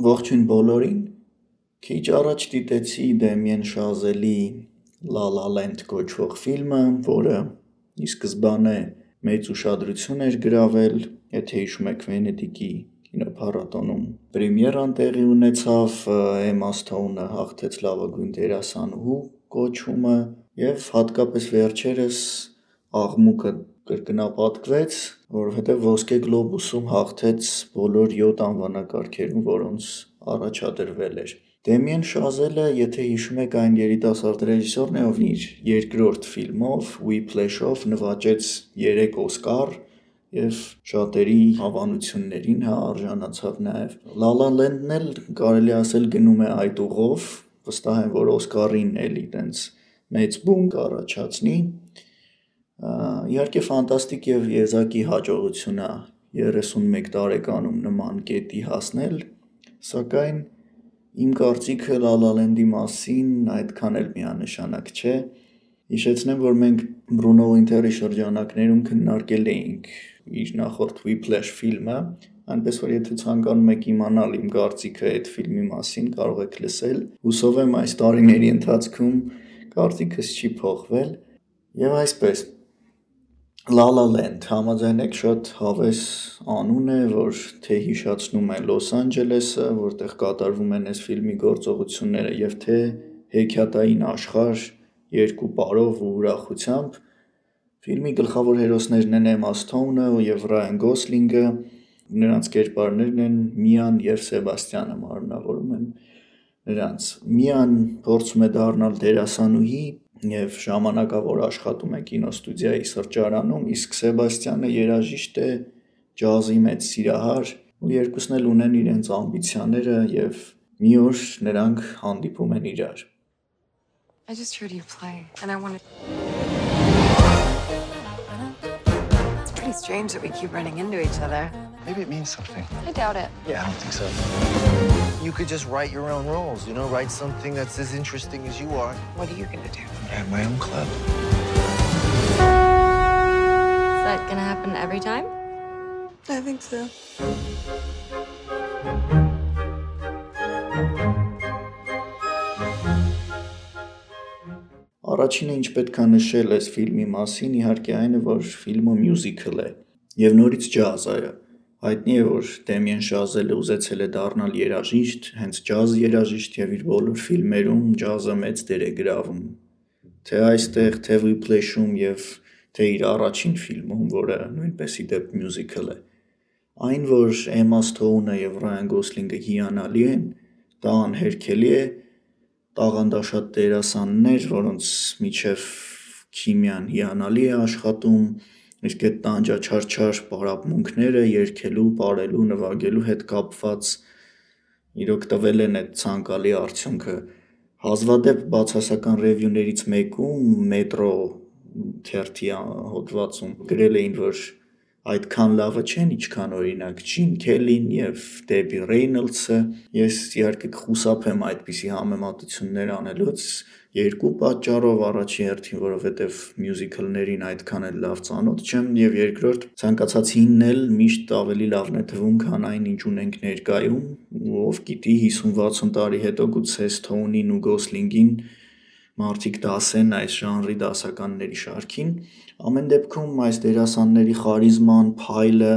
Ողջույն բոլորին։ Քիչ առաջ դիտեցի Դեմիեն Շազելի La La Land կոչվող ֆիլմը, որը ի սկզբանե մեծ ուշադրություն էր գրավել, եթե հիշում եք Վենետիկի կինոփառատոնում պրեմիերան տեղի ունեցավ, Էմմա Սթոունը հաղթեց լավագույն դերասանուհու կոչումը և հատկապես վերջերս աղմուկը կրկնապատկվեց, որովհետև Ոսկե Գլոբուսում հաղթեց բոլոր 7 անվանակարգերում, որոնց առաջադրվել էր։ Դեմիեն Շազելը, եթե հիշում եք, այն երիտասարդ ռեժիսորն է, ով իր երկրորդ ֆիլմով՝ Whiplash-ով նվաճեց 3 Օսկար և շատերի հավանություններին արժանացավ նաև։ La La Land-ն էլ կարելի ասել գնում է այդ ուղով, վստահ եմ, որ Օսկարին էլի տենց մեծ բում կառաջացնի։ Իհարկե ֆանտաստիկ և եզակի հաջողություն ա 31 տարեկանում նման կետի հասնել, սակայն իմ կարծիքը La La Land-ի մասին այդքան էլ միանշանակ չէ։ Հիշեցնեմ, որ մենք Բրունո Վինթերի շրջանակներում քննարկել էինք իր նախորդ Whiplash ֆիլմը, այնպես որ եթե ցանկանում եք իմանալ իմ կարծիքը այդ ֆիլմի մասին, կարող եք լսել։ Հուսով եմ այս տարիների ընթացքում կարծիքս չի փոխվել։ Եվ այսպես, La La Land, համաձայնեք, շատ հավես անուն է, որ թե հիշացնում է Լոս Անջելեսը, որտեղ կատարվում են այս ֆիլմի գործողությունները, և թե հեքիաթային աշխարհ երկու պարով ու ուրախությամբ։ Ֆիլմի գլխավոր հերոսներն են Էմմա Սթոունը և Ռայան Գոսլինգը, նրանց կերպարներն են Միան և Սեբաստյանը մարմնավորում են նրանց։ Միան փորձում է դառնալ դերասանուհի և ժամանակավոր աշխատում է կինոստուդիայի սրճարանում, իսկ Սեբաստյանը երաժիշտ է, ջազի մեծ սիրահար, ու երկուսն էլ ունեն իրենց ամբիցիաները և մի օր նրանք հանդիպում են իրար։ It's pretty strange that we keep running into each other. Maybe it means something. I doubt it. Yeah, I don't think so. You could just write your own roles, you know, write something that's as interesting as you are. What are you gonna do? I have my own club. Is that gonna happen every time? I think so. Առաջինը, ինչ պետք է նշել այս ֆիլմի մասին, իհարկե այն է, որ ֆիլմը մյուզիկլ է և նորից ջազը։ Հայտնի է, որ Դեմիեն Շազելը ուզեցել է դառնալ երաժիշտ, հենց ջազ երաժիշտ և իր բոլոր ֆիլմերում ջազը մեծ դեր է գրավում, թե այստեղ, թե Whiplash-ում և թե իր առաջին ֆիլմում, որը նույնպես ի դեպ մյուզիկլ է։ Այն, որ Էմմա Սթոունը և Ռայան Գոսլինգը հիանալի են, դա անհերքելի է։ Տաղանդաշատ դերասաններ, որոնց միջև քիմիան հիանալի է աշխատում, իսկ այդ տանջաչարչար պարապմունքները երգելու, պարելու, նվագելու հետ կապված իրոք տվել են այդ ցանկալի արդյունքը։ Հազվադեպ բացասական ռևյուներից մեկում Metro թերթի հոդվածում գրել էին, որ այդքան լավը չեն, ինչքան օրինակ Ջին Քելին և Դեբի Ռեյնոլդսը։ Ես իհարկե կխուսափեմ այդպիսի համեմատություններ անելուց երկու պատճառով. առաջի հերթին, որովհետև մյուզիքլներին այդքան էլ լավ ծանոթ չեմ, և երկրորդ, ցանկացածինն էլ միշտ ավելի լավն է թվում, քան այն, ինչ ունենք ներկայում, ու ով գիտի 50-60 տարի հետո գուցե Սթոունին ու Գոսլինգին մարդիկ դասեն այս ժանրի դասականների շարքին։ Ամեն դեպքում, այս դերասանների խարիզման փայլը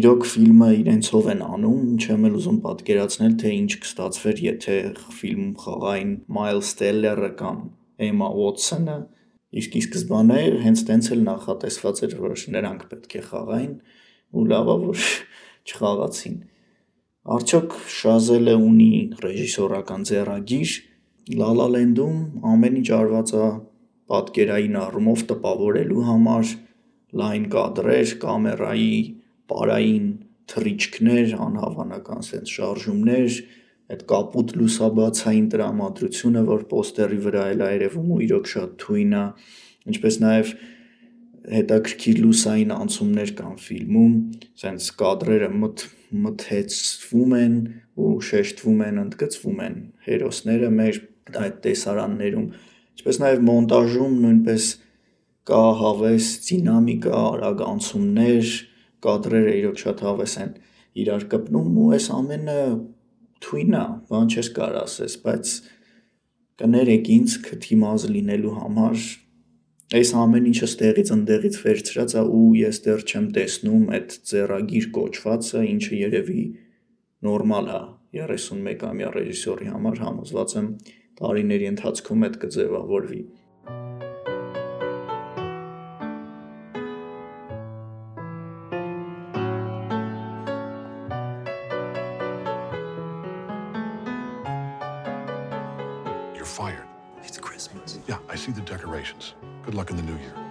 իրոք ֆիլմը իրենցով են անում, չեմ էլ ուզում պատկերացնել, թե ինչ կստացվեր, եթե ֆիլմում խաղային Մայլս Տելլերը կամ Էմմա Ուոթսոնը, իսկ ի սկզբանե հենց տենց էլ նախատեսված էր, որ նրանք պետք է խաղային, ու լավ ա, որ չխաղացին։ Արդյոք Շազելը ունի ռեժիսորական ձեռագի՞ր։ La Land-ում ամեն ինչ արված ա պատկերային առումով տպավորելու համար՝ լայն կադրեր, կամերայի պարային թռիչքներ, անհավանական սենց շարժումներ, այդ կապույտ լուսաբացային տրամադրությունը, որ պոստերի վրա էլ երևում ու իրոք շատ թույն ա, ինչպես նաև հետաքրքիր լուսային անցումներ կան ֆիլմում, սենց կադրերը մթեցվում են ու շեշտվում են, ընդգծվում են հերոսները մեր այդ տեսարաններում, ինչպես նաև մոնտաժում նույնպես կա հավես դինամիկա, արագ անցումներ, կադրերը իրոք շատ հավես են իրար կպնում ու այս ամենը թույն է, բան չես կարող ասես, բայց կներեք ինձ քթիմազ լինելու համար այս ամեն ինչը ստեղից ընդեղից վերցրած է ու ես դեռ չեմ տեսնում այդ ձեռագիր կոչվածը, ինչը երևի նորմալ է 31-ամյա ռեժիսորի համար համոզված եմ տարիների ընթացքում այդ կձևավորվի։ see the decorations. Good luck in the new year.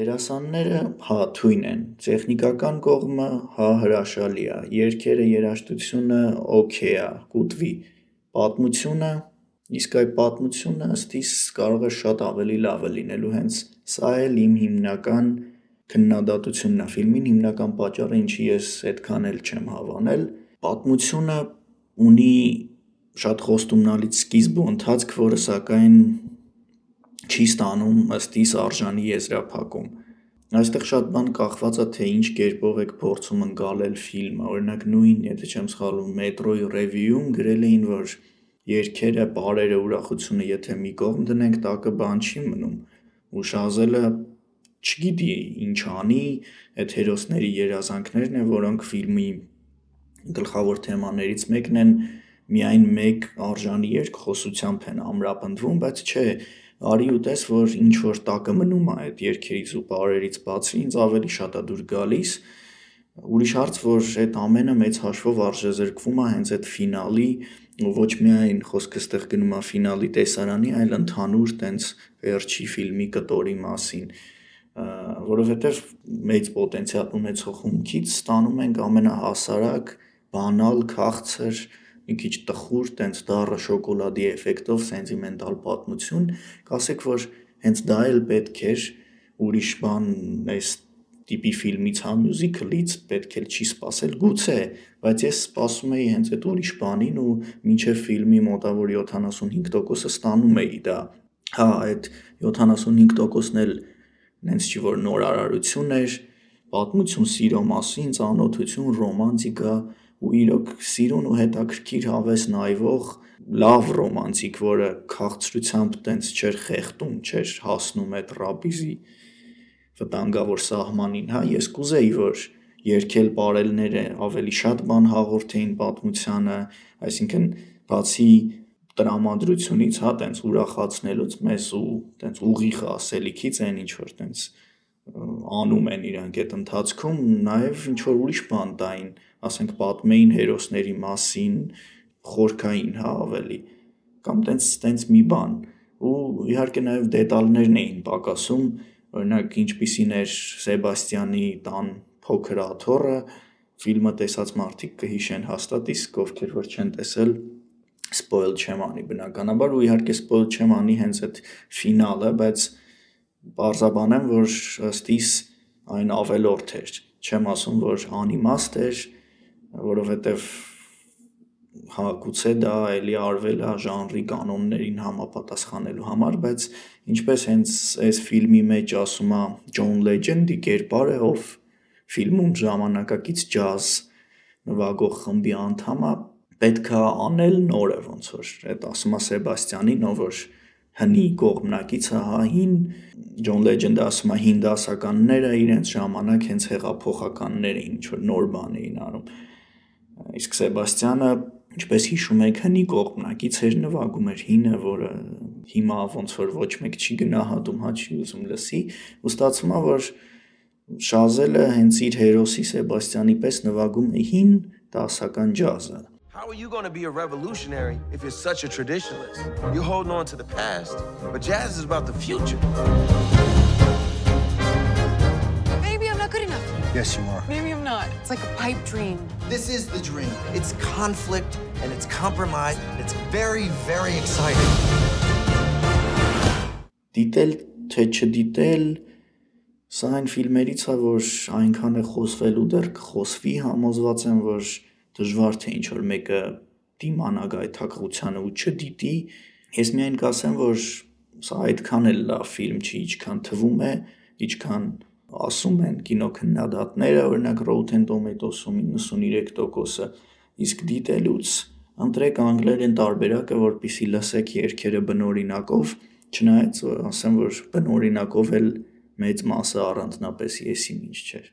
Դերասանները հա թույն են, տեխնիկական կողմը հա հրաշալի է, երգերը, երաժշտությունը օքեյ է, կուտվի։ Պատմությունը, իսկ այդ պատմությունը ըստիս կարող է շատ ավելի լավ լինելու, հենց սա էլ իմ հիմնական քննադատությունն է. Ֆիլմին, հիմնական պատճառը, ինչի ես այդքան էլ չեմ հավանել, պատմությունը ունի շատ խոստումնալից սկիզբ ու ընթացք, որը սակայն չի ստանում ըստ իս արժանի եզրափակում։ Այստեղ շատ բան կախված է թե ինչ կերպով եք փորձում ընկալել ֆիլմը։ Օրինակ նույն, եթե չեմ սխալվում, մետրոյի ռևյուում գրել էին, որ երկերը, բարերը, ուրախությունը, եթե մի կողմ դնենք, տակը բան չի մնում։ Ու Շազելը չգիտի ինչ անի, այդ հերոսների երազանքներն են, որոնք ֆիլմի գլխավոր թեմաներից մեկն են, միայն մեկ արժանի երկխոսությամբ են ամրապնդվում, բայց չէ, արի ու տես, որ ինչ որ տակը մնում է այդ երկերից ու բարերից բացի, ինձ ավելի շատ է դուր գալիս։ Ուրիշ հարց, որ այդ ամենը մեծ հաշվով արժեզրկվում է հենց այդ ֆինալի ոչ միայն խոսքը ստեղ գնում է ֆինալի տեսարանի, այլ ընդհանուր տենց վերջի ֆիլմի կտորի մասին որովհետև մեծ պոտենցիալ ունեցող խումքից ստանում ենք ամենահասարակ, բանալ, քաղցր, մի քիչ տխուր, տենց դառը շոկոլադի էֆեկտով սենտիմենտալ պատմություն, կասեք, որ հենց դա էլ պետք էր, ուրիշ բան այս տիպի ֆիլմից հա մյուզիկլից պետք էլ չի սпасել գուցե, բայց ես սպասում էի հենց այդ ուրիշ բանին ու մինչև ֆիլմի մոտավոր 75%-ը ստանում էի դա։ Հա, այդ 75%-ն էլ նենց չի որ նոր արարություն էր, պատմություն սիրո մասին, ծանոթություն, ռոմանտիկա, ու իրոք սիրուն ու հետաքրքիր հավես նայվող լավ ռոմանտիկ, որը քաղցրությամբ տենց չէր խեղտում, չէր հասնում այդ ռաբիզի վտանգավոր սահմանին, հա, ես կուզեի, որ երկել բարելները ավելի շատ բան հաղորդեին պատմությանը, այսինքն բացի տրամադրությունից, հա, տենց ուրախացնելուց մեզ ու տենց ուղիղ ասելիքից այն ինչ որ տենց անում են իրանք այդ ընթացքում, նաև ինչ որ ուրիշ բան տային, ասենք պատմեին հերոսների մասին, խորքային, հա, ավելի կամ տենց տենց մի բան ու իհարկե նաև դետալներն էին պակասում, օրինակ ինչպիսին էր Սեբաստիանի տան փոքր աթոռը, ֆիլմը տեսած մարդիկ կհիշեն հաստատ, իսկ ովքեր որ չեն տեսել, սպոյլ չեմ անի բնականաբար ու իհարկե սպոյլ չեմ անի հենց այդ ֆինալը, բայց բարձաբանեմ, որ ըստ իս այն ավելորդ էր։ Չեմ ասում, որ անիմաստ էր, որովհետև հա գուցե դա էլի արվել է ժանրի կանոններին համապատասխանելու համար, բայց ինչպես հենց այս ֆիլմի մեջ ասում է Ջոն Լեջենդի կերպարը, ով ֆիլմում ժամանակակից ջազ նվագող խմբի անդամ է, պետքա անել նորը ոնց որ այդ ասում է Սեբաստիանին, ով որ հնի կողմնակիցը հա հին Ջոն Լեջենդը ասում է հին դասականները իրենց ժամանակ հենց հեղափոխականներ էին, ինչ որ նոր բան էին անում։ Իսկ Սեբաստիանը ինչպես հիշում եք հնի կողմնակից էր նվագում էր հինը, որը հիմա ոնց որ ոչ մեկ չի գնահատում, հա չի ուզում լսի, ու ստացվում է որ Շազելը հենց իր հերոսի Սեբաստիանի պես նվագում է հին դասական ջազը How are you going to be a revolutionary if you're such a traditionalist? You're holding on to the past, but jazz is about the future. Not good enough. Yes, you are. Maybe I'm not. It's like a pipe dream. This is the dream. It's conflict and it's compromise. It's very, very exciting. Դիտել թե չդիտել սա այն ֆիլմերից է, որ այնքան է խոսվել ու դեռ կխոսվի, համոզված եմ, որ դժվար թե ինչ որ մեկը դիմանա գայթակղությանը ու չդիտի, ես միայն կասեմ, որ սա այդքան էլ լավ ֆիլմ չի, ինչքան թվում է, ինչքան ասում են կինոքննադատները, օրինակ Rotten Tomatoes-ում 93%-ը, իսկ դիտելուց ընտրեք անգլերեն տարբերակը, որpիսի լսեք երգերը բնօրինակով, չնայած ասեմ, որ բնօրինակով էլ մեծ մասը առանձնապես եսիմինչ չէր։